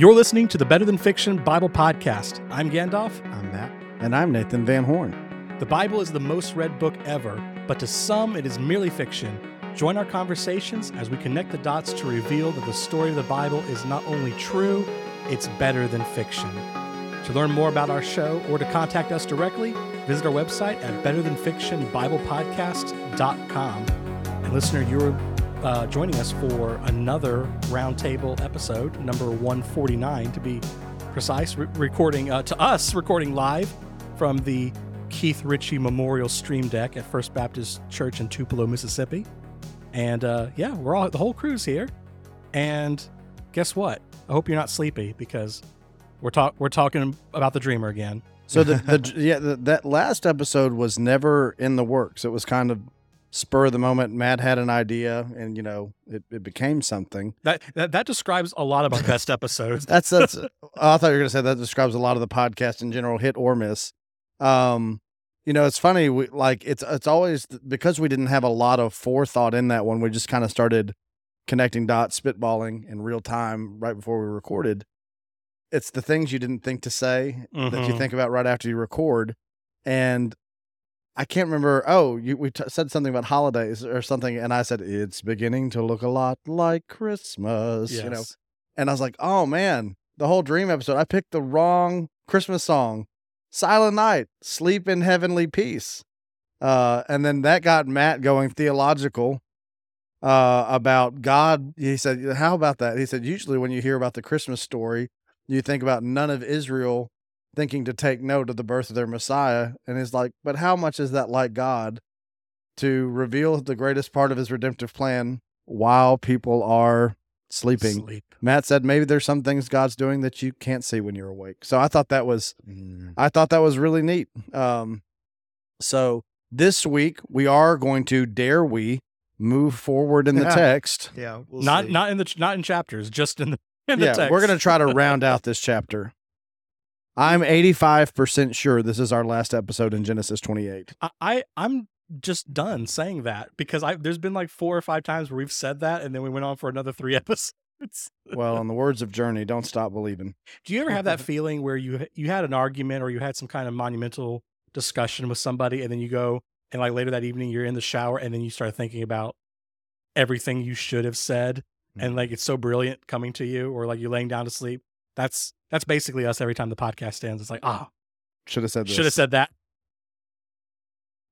You're listening to the Better Than Fiction Bible Podcast. I'm Gandalf. I'm Matt. And I'm Nathan Van Horn. The Bible is the most read book ever, but to some it is merely fiction. Join our conversations as we connect the dots to reveal that the story of the Bible is not only true, it's better than fiction. To learn more about our show or to contact us directly, visit our website at betterthanfictionbiblepodcast.com. And listener, you're uh, joining us for another roundtable episode, number 149 to be precise, re- recording uh, to us, recording live from the Keith Ritchie Memorial Stream Deck at First Baptist Church in Tupelo, Mississippi. And uh, yeah, we're all the whole crew's here. And guess what? I hope you're not sleepy because we're talk we're talking about the Dreamer again. So the, the yeah the, that last episode was never in the works. It was kind of spur of the moment. Matt had an idea, and you know it, it became something. That, that that describes a lot of our best episodes. That's that's. I thought you were gonna say that describes a lot of the podcast in general, hit or miss. Um, you know, it's funny. We like it's it's always because we didn't have a lot of forethought in that one. We just kind of started connecting dots, spitballing in real time right before we recorded. It's the things you didn't think to say that you Mhm. think about right after you record, and I can't remember. Oh, you we t- said something about holidays or something, and I said it's beginning to look a lot like Christmas. You know, and I was like, oh man, the whole dream episode, I picked the wrong Christmas song. Silent Night, Sleep in Heavenly Peace. Uh, and then that got Matt going theological uh, about God. He said, How about that? He said, Usually when you hear about the Christmas story, you think about none of Israel thinking to take note of the birth of their Messiah. And he's like, But how much is that like God to reveal the greatest part of his redemptive plan while people are sleeping? Sleep. Matt said maybe there's some things God's doing that you can't see when you're awake. So I thought that was Mm. I thought that was really neat. Um so this week we are going to dare we move forward in the Yeah. text. Yeah, we'll not see. not in the not in chapters, just in the in the yeah, text. we're going to try to round out this chapter. I'm 85% sure this is our last episode in Genesis 28. I, I I'm just done saying that because I there's been like four or five times where we've said that and then we went on for another three episodes. Well, in the words of Journey, don't stop believing. Do you ever have that feeling where you you had an argument or you had some kind of monumental discussion with somebody and then you go and like later that evening you're in the shower and then you start thinking about everything you should have said and mm-hmm. like it's so brilliant coming to you or like you're laying down to sleep. That's that's basically us every time the podcast ends. It's like, ah, Should have said this. should have said that.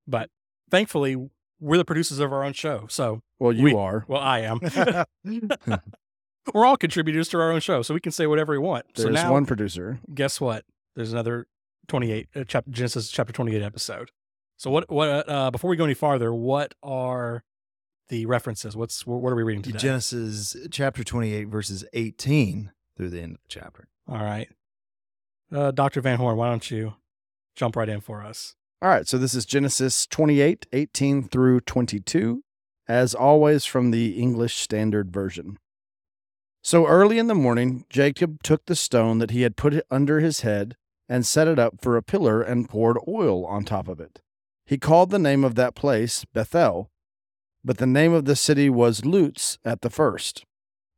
But thankfully, we're the producers of our own show. So, Well, you we- are. well, I am. we're all contributors to our own show, so we can say whatever we want. There's so now, one producer. guess what? There's another 28 uh, chapter Genesis chapter 28 episode. So what what uh before we go any farther, what are the references? What's what are we reading today? Genesis chapter 28, verses 18 through the end of the chapter. All right. Uh Dr. Van Horn, why don't you jump right in for us? All right, so this is Genesis 28, 18 through 22, as always from the English Standard Version. So early in the morning, Jacob took the stone that he had put under his head and set it up for a pillar and poured oil on top of it. He called the name of that place Bethel, but the name of the city was Luz at the first.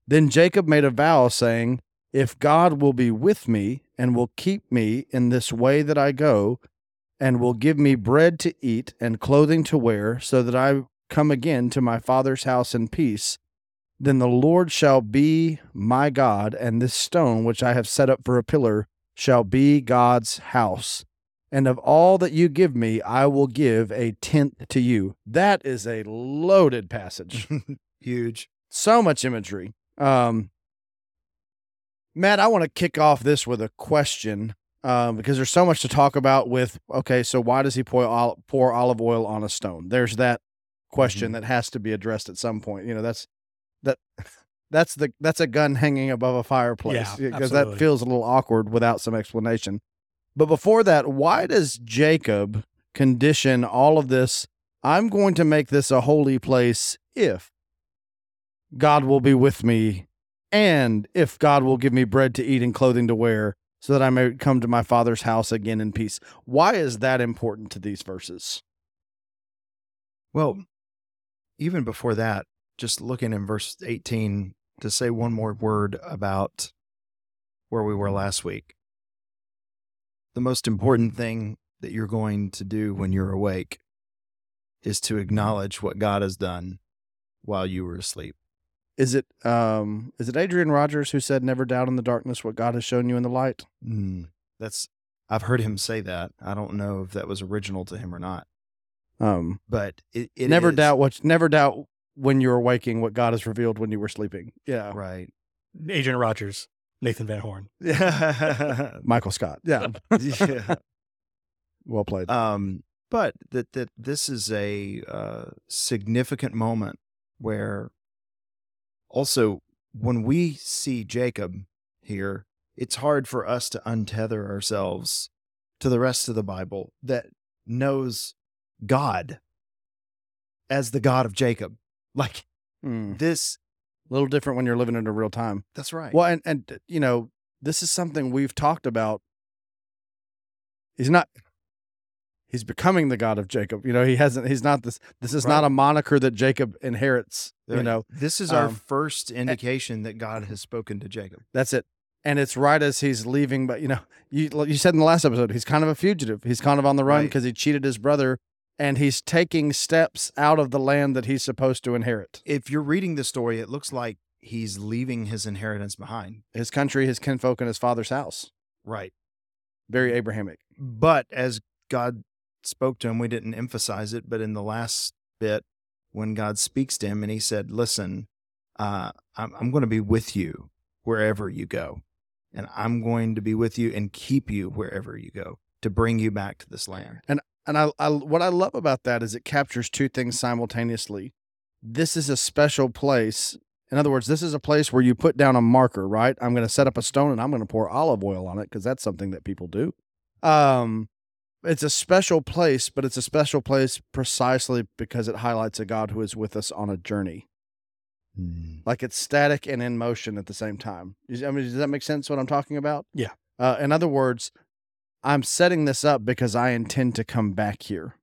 Then Jacob made a vow, saying, If God will be with me and will keep me in this way that I go, and will give me bread to eat and clothing to wear, so that I come again to my father's house in peace. Then the Lord shall be my God, and this stone which I have set up for a pillar shall be God's house. And of all that you give me, I will give a tenth to you. That is a loaded passage. Huge. so much imagery. Um, Matt, I want to kick off this with a question um, because there's so much to talk about. With okay, so why does he pour, pour olive oil on a stone? There's that question that has to be addressed at some point. You know, that's that that's the that's a gun hanging above a fireplace because absolutely. that feels a little awkward without some explanation. But before that, why does Jacob condition all of this? I'm going to make this a holy place if God will be with me, and if God will give me bread to eat and clothing to wear, so that I may come to my father's house again in peace. Why is that important to these verses? Well, even before that, just looking in verse 18 to say one more word about where we were last week. The most important thing that you're going to do when you're awake is to acknowledge what God has done while you were asleep. Is it um is it Adrian Rogers who said never doubt in the darkness what God has shown you in the light? Mm, that's I've heard him say that. I don't know if that was original to him or not, Um but it, it never is- doubt what never doubt when you're waking what God has revealed when you were sleeping. Yeah. right. Adrian Rogers, Nathan Van Horn. Yeah. Michael Scott. Yeah. yeah. well played. Um, but that that this is a uh, significant moment where also when we see Jacob here, it's hard for us to untether ourselves to the rest of the Bible that knows God as the God of Jacob. Like Mm. this. A little different when you're living in a real time. That's right. Well, and and you know, this is something we've talked about. He's not. He's becoming the God of Jacob. You know, he hasn't. He's not this. This is not a moniker that Jacob inherits. You There- know, this is our um, first indication that God has spoken to Jacob. that's it. And it's right as he's leaving. But you know, you you said in the last episode, he's kind of a fugitive. He's kind of on the run Right. because he cheated his brother, and he's taking steps out of the land that he's supposed to inherit. If you're reading the story, it looks like he's leaving his inheritance behind. His country, his kinfolk, and his father's house. Right. Very Abrahamic. But as God spoke to him, we didn't emphasize it, but in the last bit, when God speaks to him and he said, Listen, uh, I'm, I'm going to be with you wherever you go, and I'm going to be with you and keep you wherever you go to bring you back to this land. And I, I what I love about that is it captures two things simultaneously. This is a special place. In other words, this is a place where you put down a marker, right? I'm going to set up a stone and I'm going to pour olive oil on it because that's something that people do. Um, it's a special place, but it's a special place precisely because it highlights a God who is with us on a journey. Like it's static and in motion at the same time. I mean, does that make sense what I'm talking about? Yeah. Uh, in other words, I'm setting this up because I intend to come back here.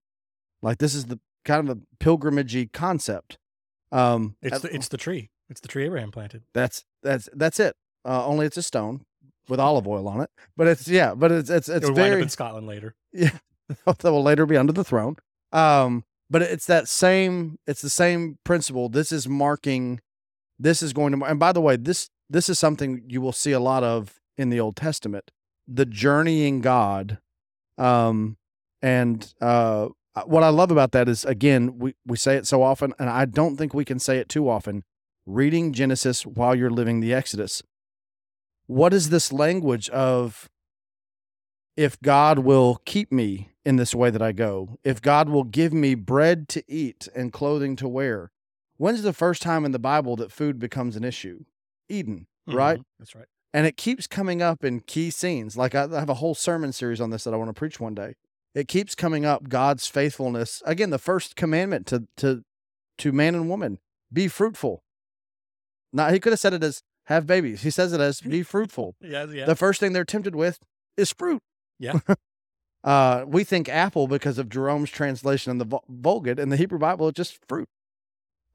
Like this is the kind of a pilgrimagey concept. Um, It's the, it's the tree. It's the tree Abraham planted. that's that's that's it. Uh, only it's a stone with olive oil on it. But it's yeah. But it's it's it's it up very in Scotland later. Yeah. That will later be under the throne. Um but it's that same it's the same principle. This is marking this is going to and by the way this this is something you will see a lot of in the old testament. The journeying god um and uh what i love about that is again we we say it so often and i don't think we can say it too often reading genesis while you're living the exodus. What is this language of if God will keep me in this way that I go, if God will give me bread to eat and clothing to wear. When's the first time in the Bible that food becomes an issue? Eden, right? Mhm. That's right. And it keeps coming up in key scenes. Like I I have a whole sermon series on this that I want to preach one day. It keeps coming up God's faithfulness. Again, the first commandment to to to man and woman, be fruitful. Now he could have said it as have babies. He says it as be fruitful. Yeah, yeah. The first thing they're tempted with is fruit. Yeah. uh, we think apple because of Jerome's translation in the Vulgate. In the Hebrew Bible, it's just fruit.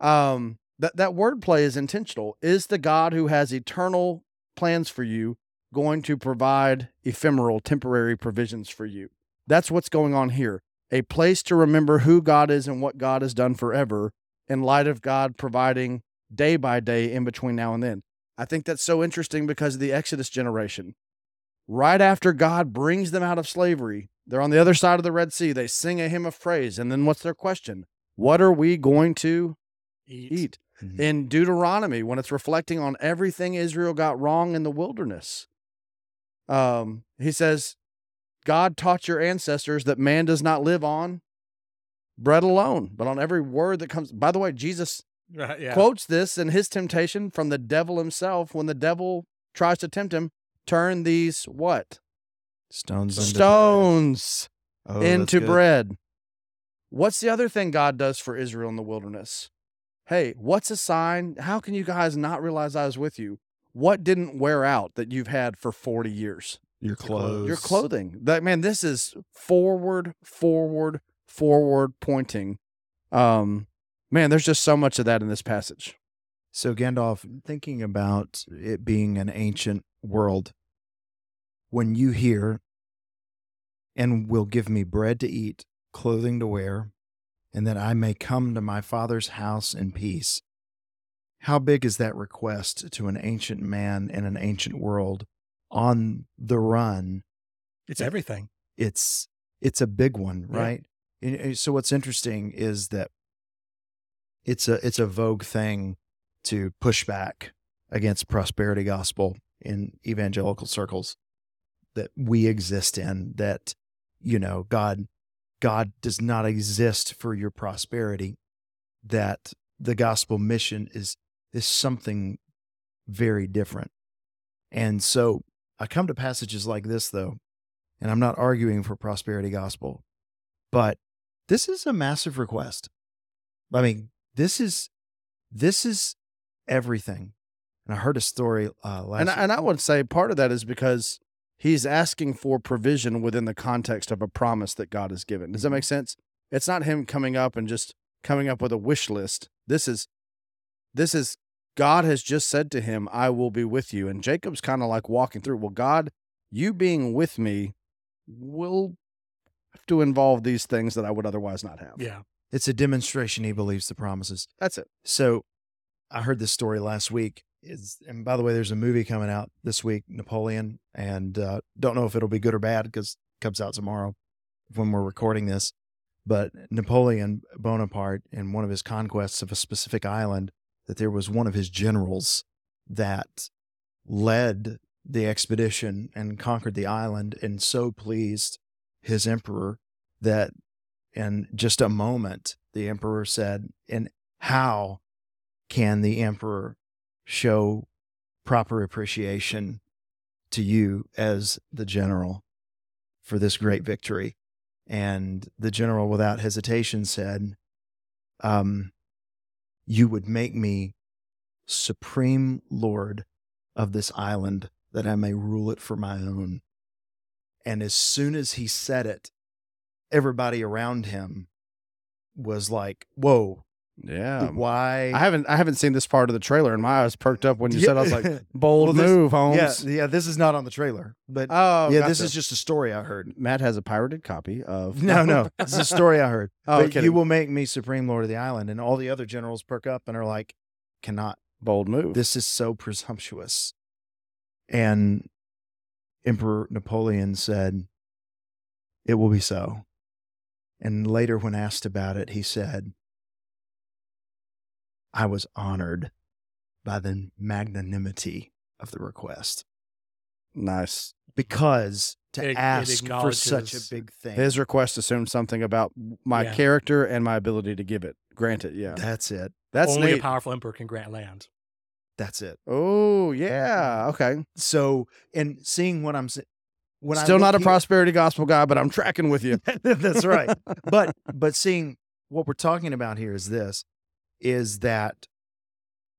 Um, that that wordplay is intentional. Is the God who has eternal plans for you going to provide ephemeral, temporary provisions for you? That's what's going on here. A place to remember who God is and what God has done forever, in light of God providing day by day in between now and then. I think that's so interesting because of the Exodus generation right after God brings them out of slavery, they're on the other side of the Red Sea. They sing a hymn of praise. And then what's their question? What are we going to Eat. eat? Mhm. In Deuteronomy, when it's reflecting on everything Israel got wrong in the wilderness, um, he says, God taught your ancestors that man does not live on bread alone, but on every word that comes. By the way, Jesus Right, yeah. quotes this in his temptation from the devil himself when the devil tries to tempt him turn these what? Stones into stones Oh, into bread. What's the other thing god does for israel in the wilderness? Hey what's a sign? How can you guys not realize i was with you? What didn't wear out that you've had for 40 years? Your clothes. your clothing. That man this is forward forward forward pointing. Um Man, there's just so much of that in this passage. So, Gandalf, thinking about it being an ancient world, when you hear, and will give me bread to eat, clothing to wear, and that I may come to my father's house in peace, how big is that request to an ancient man in an ancient world on the run? It's everything. It's it's a big one, right? And- and So what's interesting is that it's a it's a vogue thing to push back against prosperity gospel in evangelical circles that we exist in that you know God God does not exist for your prosperity that the gospel mission is is something very different. And so I come to passages like this though and I'm not arguing for prosperity gospel but this is a massive request. I mean this is this is everything and I heard a story uh, last And I, and I would say part of that is because he's asking for provision within the context of a promise that God has given. Does that make sense? It's not him coming up and just coming up with a wish list. This is this is God has just said to him, "I will be with you." And Jacob's kind of like walking through, "Well, God, you being with me will have to involve these things that I would otherwise not have." Yeah. it's a demonstration he believes the promises That's it. So I heard this story last week. Is and by the way, there's a movie coming out this week, Napoleon, and uh, don't know if it'll be good or bad because it comes out tomorrow when we're recording this. But Napoleon Bonaparte, in one of his conquests of a specific island, that there was one of his generals that led the expedition and conquered the island, and so pleased his emperor that in just a moment the emperor said, "And how can the emperor show proper appreciation to you as the general for this great victory? And the general, without hesitation, said, um, You would make me supreme lord of this island that I may rule it for my own. And as soon as he said it, everybody around him was like, Whoa, Yeah. why? I haven't I haven't seen this part of the trailer, and my eyes perked up when you said I was like, "Bold Well, this- move, Holmes." Yeah, yeah, this is not on the trailer, but Oh, yeah, this is just a story I heard. Matt has a pirated copy of. No, no, this is a story I heard. Oh, but you will make me supreme lord of the island, and all the other generals perk up and are like, "Cannot. Bold move. This is so presumptuous." And Emperor Napoleon said, "It will be so." And later, when asked about it, he said, "I was honored by the magnanimity of the request." nice. because to It- it ask for such a big thing. His request assumes something about my Yeah. character and my ability to give it. Grant it. Yeah. That's it. That's Only neat. a powerful emperor can grant land. That's it. oh yeah. Mm-hmm. Okay. So, and seeing what I'm saying, when I Still not a here- prosperity gospel guy, but I'm tracking with you. That's right. But but seeing what we're talking about here is this: is that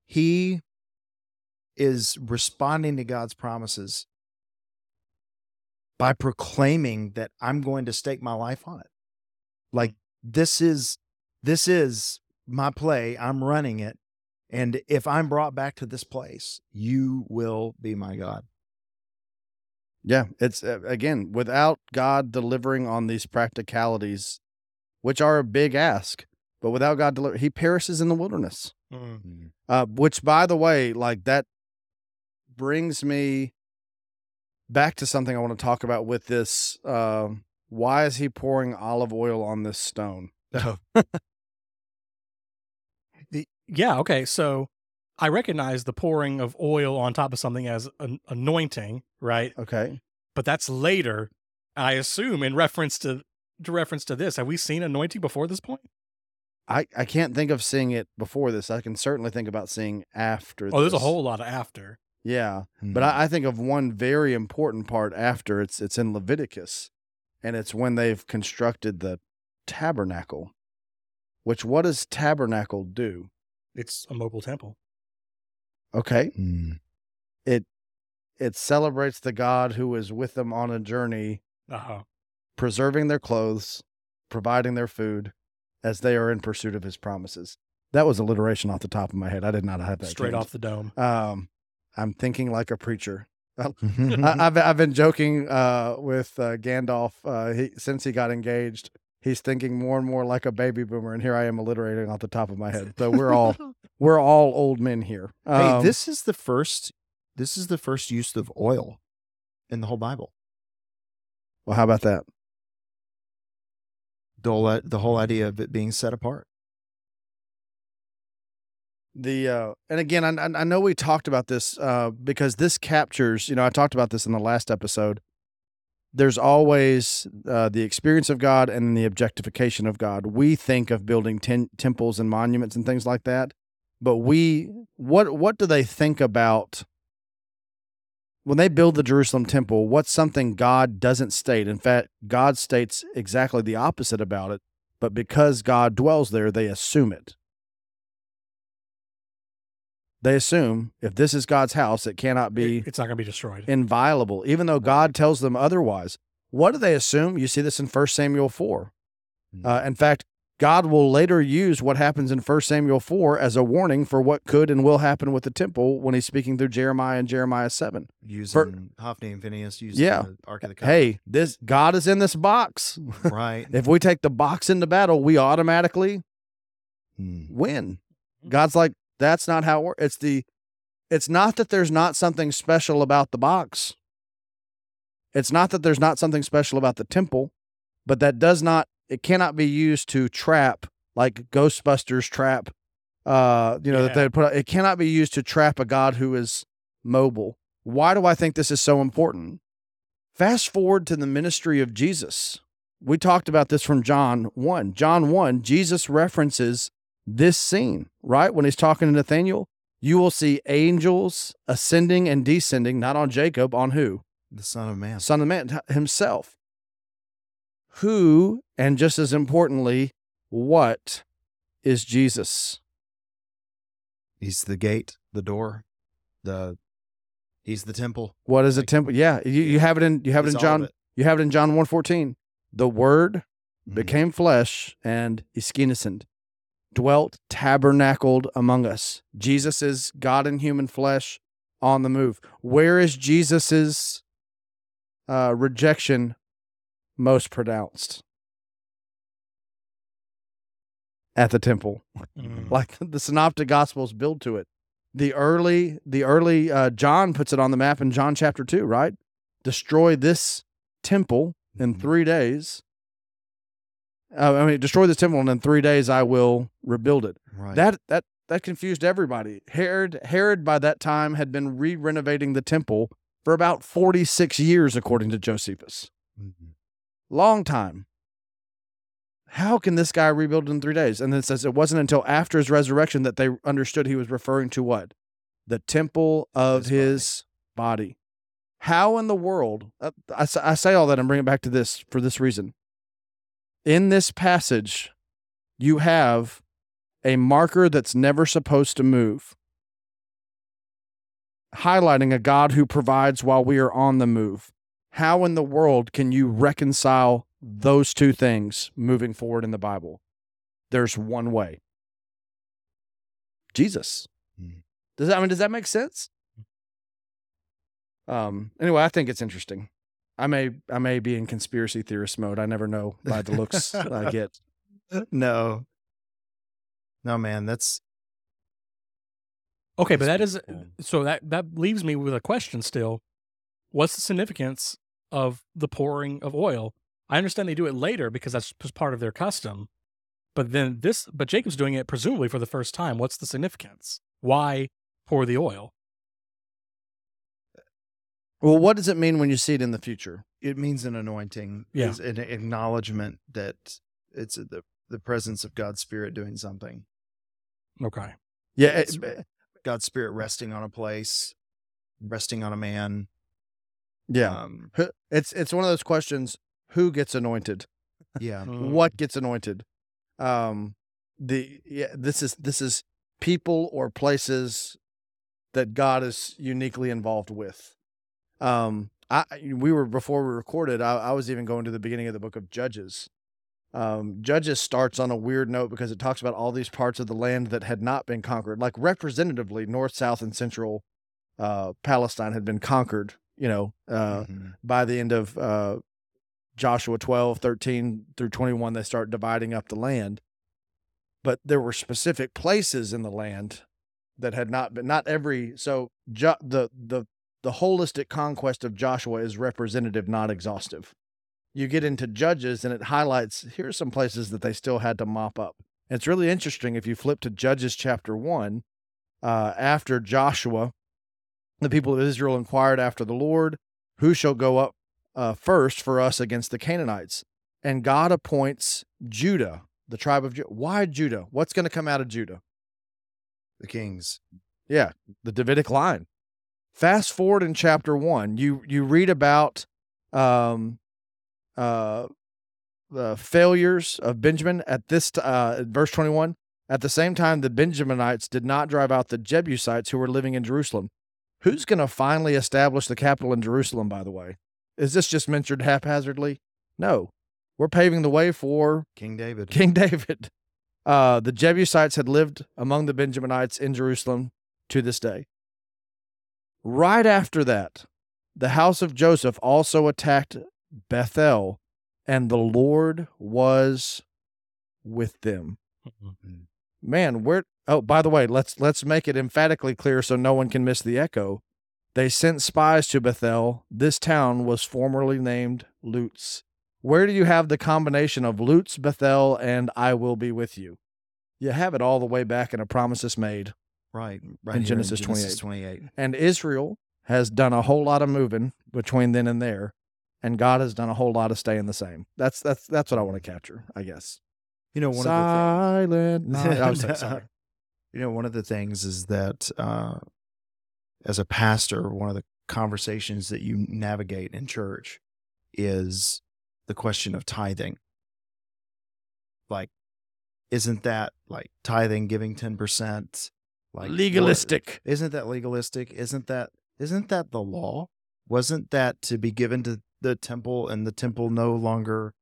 he is responding to God's promises by proclaiming that I'm going to stake my life on it. Like this is this is my play. I'm running it. And if I'm brought back to this place, you will be my God. Yeah, it's uh, again without God delivering on these practicalities, which are a big ask, but without God deliver, he perishes in the wilderness. Mm. Uh, which, by the way, like that brings me back to something I want to talk about with this. Uh, why is he pouring olive oil on this stone? The- yeah. Okay. So I recognize the pouring of oil on top of something as an anointing, right? Okay, But that's later. I assume in reference to to reference to this. Have we seen anointing before this point? I I can't think of seeing it before this. I can certainly think about seeing after. Oh, there's a whole lot of after. Yeah, Hmm. But I, I think of one very important part after it's it's in Leviticus, and it's when they've constructed the tabernacle. Which what does tabernacle do? It's a mobile temple. Okay, It it celebrates the God who is with them on a journey, Uh-huh. preserving their clothes, providing their food, as they are in pursuit of His promises. That was alliteration off the top of my head. I did not have that Straight James. off the dome. Um, I'm thinking like a preacher. I, I've I've been joking uh, with uh, Gandalf uh, he, since he got engaged. He's thinking more and more like a baby boomer, and here I am alliterating off the top of my head. So we're all we're all old men here. hey, Um, this is the first. This is the first use of oil in the whole Bible. well, how about that? The whole, the whole idea of it being set apart. The uh, and again, I, I know we talked about this uh, because this captures. You know, I talked about this in the last episode. There's always uh, the experience of God and the objectification of God. We think of building ten- temples and monuments and things like that, but we what what do they think about when they build the Jerusalem temple? What's something God doesn't state? In fact, God states exactly the opposite about it. But because God dwells there, they assume it they assume if this is God's house, it cannot be it's not going to be destroyed. inviolable, even though God tells them otherwise. What do they assume? You see this in 1 Samuel 4. Mhm. Uh, in fact, God will later use what happens in 1 Samuel 4 as a warning for what could and will happen with the temple when he's speaking through Jeremiah and Jeremiah 7. Using Hophni and Phinehas using Yeah. the Ark of the Covenant. Hey, this God is in this box. right. if we take the box into battle, we automatically Hmm. win. God's like, that's not how it works. It's the it's not that there's not something special about the box. It's not that there's not something special about the temple, but that does not it cannot be used to trap like Ghostbusters trap uh you know that they put it cannot be used to trap a god who is mobile. Why do I think this is so important? Fast forward to the ministry of Jesus. We talked about this from John 1. John 1, Jesus references this scene, right? When he's talking to Nathaniel, you will see angels ascending and descending, not on Jacob, on who? The Son of Man. Son of Man himself. Who, and just as importantly, what is Jesus? He's the gate, the door, the. He's the temple. What is a temple? Yeah, you, you have it in you have it He's in John it. you have it in John 114. The word Mhm. became flesh and eskenosen, dwelt, tabernacled among us. Jesus is God in human flesh on the move. Where is Jesus's uh, rejection most pronounced? At the temple, Mm. like the Synoptic Gospels build to it. The early, the early uh, John puts it on the map in John chapter two, right? Destroy this temple in Mhm. three days. Uh, I mean, destroy this temple, and in three days I will rebuild it. Right. That that that confused everybody. Herod Herod by that time had been re-renovating the temple for about forty six years, according to Josephus. Mhm. Long time. How can this guy rebuild in three days? And then it says it wasn't until after his resurrection that they understood he was referring to what? The temple of His body. his body. How in the world? uh, I, I say all that and bring it back to this for this reason. In this passage, you have a marker that's never supposed to move, highlighting a God who provides while we are on the move. How in the world can you reconcile those two things moving forward in the Bible? There's one way. Jesus. Hmm. Does that I mean does that make sense? Um anyway, I think it's interesting. I may I may be in conspiracy theorist mode. I never know by the looks I get. No. No, man, that's Okay, but That's cool. so that that leaves me with a question still. What's the significance of the pouring of oil? I understand they do it later because that's part of their custom. But then this but Jacob's doing it presumably for the first time. What's the significance? Why pour the oil? Well, what does it mean when you see it in the future? it means an anointing. Yeah. Is an acknowledgement that it's the the presence of God's Spirit doing something. Okay. Yeah, it- God's Spirit resting on a place, resting on a man. Yeah. Um, It's it's one of those questions, who gets anointed? yeah. Mm. what gets anointed um the yeah this is this is people or places that god is uniquely involved with um i we were before we recorded i, I was even going to the beginning of the book of judges Um, Judges starts on a weird note because it talks about all these parts of the land that had not been conquered, like representatively, north, south, and central uh, Palestine had been conquered. You know, uh, Mhm. by the end of uh, Joshua 12, 13 through 21, they start dividing up the land. But there were specific places in the land that had not been, not every, so jo- the, the, the holistic conquest of Joshua is representative, not exhaustive. You get into Judges and it highlights here's some places that they still had to mop up. It's really interesting if you flip to Judges chapter 1, uh, after Joshua, the people of Israel inquired after the Lord, who shall go up uh, first for us against the Canaanites? And God appoints Judah, the tribe of Judah. Why Judah? What's going to come out of Judah? The kings. Yeah, the Davidic line. Fast forward in chapter one, you you read about um, uh, the failures of Benjamin at this uh, verse twenty one. At the same time, the Benjaminites did not drive out the Jebusites who were living in Jerusalem. Who's going to finally establish the capital in Jerusalem? By the way, is this just mentioned haphazardly? No, we're paving the way for King David. King David. Uh, the Jebusites had lived among the Benjaminites in Jerusalem to this day. Right after that, the house of Joseph also attacked Bethel, and the Lord was with them. Man, where oh, by the way, let's let's make it emphatically clear so no one can miss the echo. They sent spies to Bethel. This town was formerly named Luz. Where do you have the combination of Luz, Bethel, and I will be with you? You have it all the way back in a promise is made. Right. right In here Genesis 28. 28. And Israel has done a whole lot of moving between then and there, and God has done a whole lot of staying the same. That's that's that's what I want to capture, I guess. You know, one of the Silent night. I was things. sorry. You know, one of the things is that uh, as a pastor, one of the conversations that you navigate in church is the question of tithing. Like, isn't that like tithing, giving ten percent, like legalistic. isn't that legalistic? Isn't that isn't that the law? Wasn't that to be given to the temple and the temple no longer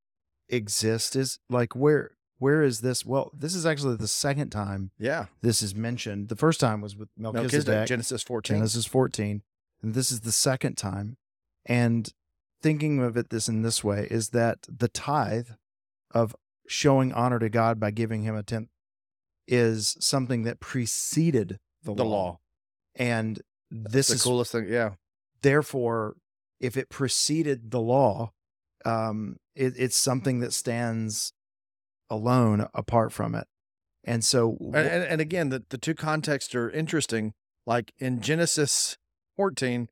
exists? Is like where where is this? Well, this is actually the second time Yeah. this is mentioned. The first time was with Melchizedek, Melchizedek, Genesis 14. Genesis 14, and this is the second time. And thinking of it this in this way is that the tithe of showing honor to God by giving him a tenth is something that preceded the, the law. law. And this the is the coolest thing. Yeah. therefore, if it preceded the law, um, it, it's something that stands alone apart from it. And so, And, and, and again, the, the two contexts are interesting. Like in Genesis 14,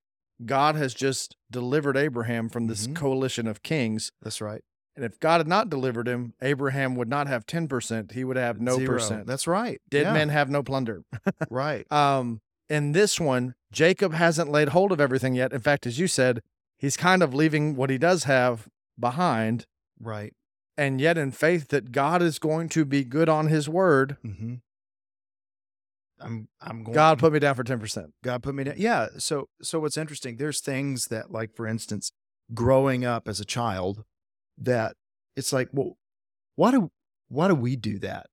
God has just delivered Abraham from this Mhm. coalition of kings. that's right. And if God had not delivered him, Abraham would not have 10%. He would have no Zero. percent. That's right. Dead Yeah. men have no plunder. Right. Um, in this one, Jacob hasn't laid hold of everything yet. In fact, as you said, he's kind of leaving what he does have behind. Right. And yet, in faith that God is going to be good on his word, Mm-hmm. I'm. I'm going. God put me down for 10%. God put me down. Yeah. So. So what's interesting? There's things that, like, for instance, growing up as a child, that it's like, well, why do why do we do that?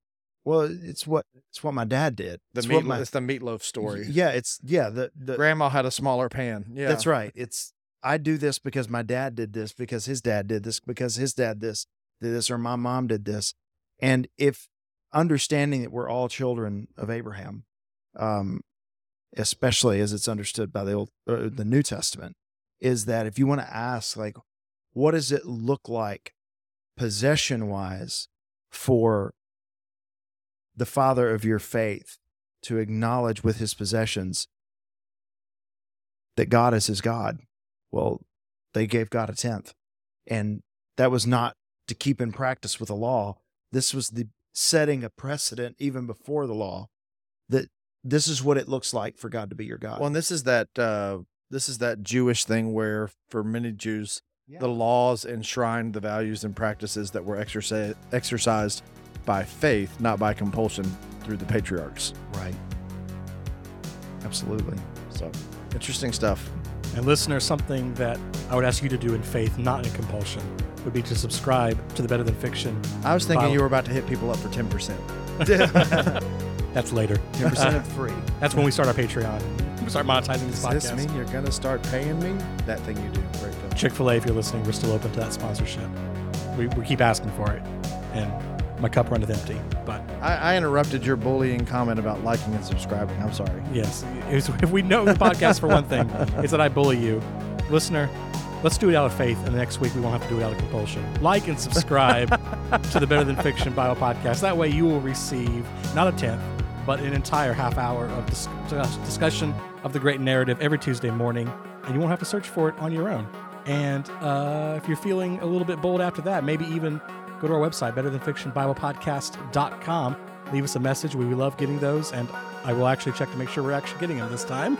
Well, it's what it's what my dad did. The it's meat, my it's the meatloaf story. Yeah. It's yeah. The the Grandma had a smaller pan. Yeah. That's right. It's I do this because my dad did this, because his dad did this, because his dad this did this, or my mom did this. And if understanding that we're all children of Abraham, um, especially as it's understood by the old uh, the New Testament, is that if you want to ask like, what does it look like possession wise for the father of your faith to acknowledge with his possessions that God is his God. Well, they gave God a tenth. And that was not to keep in practice with the law. This was the setting a precedent even before the law that this is what it looks like for God to be your God. Well, and this is that uh, this is that Jewish thing where, for many Jews, Yeah. the laws enshrined the values and practices that were exerci- exercised by faith, not by compulsion through the patriarchs. right. Absolutely. So, interesting stuff. And listener, something that I would ask you to do in faith, not in compulsion, would be to subscribe to the Better Than Fiction. I was thinking Wow. you were about to hit people up for 10%. That's later. 10% of free. That's when we start our Patreon. We start monetizing this Does this podcast. mean you're going to start paying me? That thing you do. Chick Fil A, if you're listening, we're still open to that sponsorship. We, we keep asking for it, and my cup runneth empty. But I, I interrupted your bullying comment about liking and subscribing. I'm sorry. yes, if we know the podcast for one thing, it's that I bully you, listener. Let's do it out of faith, and the next week we won't have to do it out of compulsion. Like and subscribe to the Better Than Fiction Bible podcast. That way, you will receive not a tenth, but an entire half hour of dis- discussion of the great narrative every Tuesday morning, and you won't have to search for it on your own. And uh, if you're feeling a little bit bold after that, maybe even go to our website, betterthanfictionbiblepodcast.com. Leave us a message. We love getting those, and I will actually check to make sure we're actually getting them this time.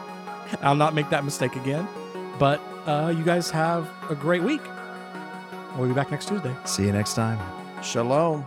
I'll not make that mistake again. But uh, you guys have a great week. We'll be back next Tuesday. See you next time. Shalom.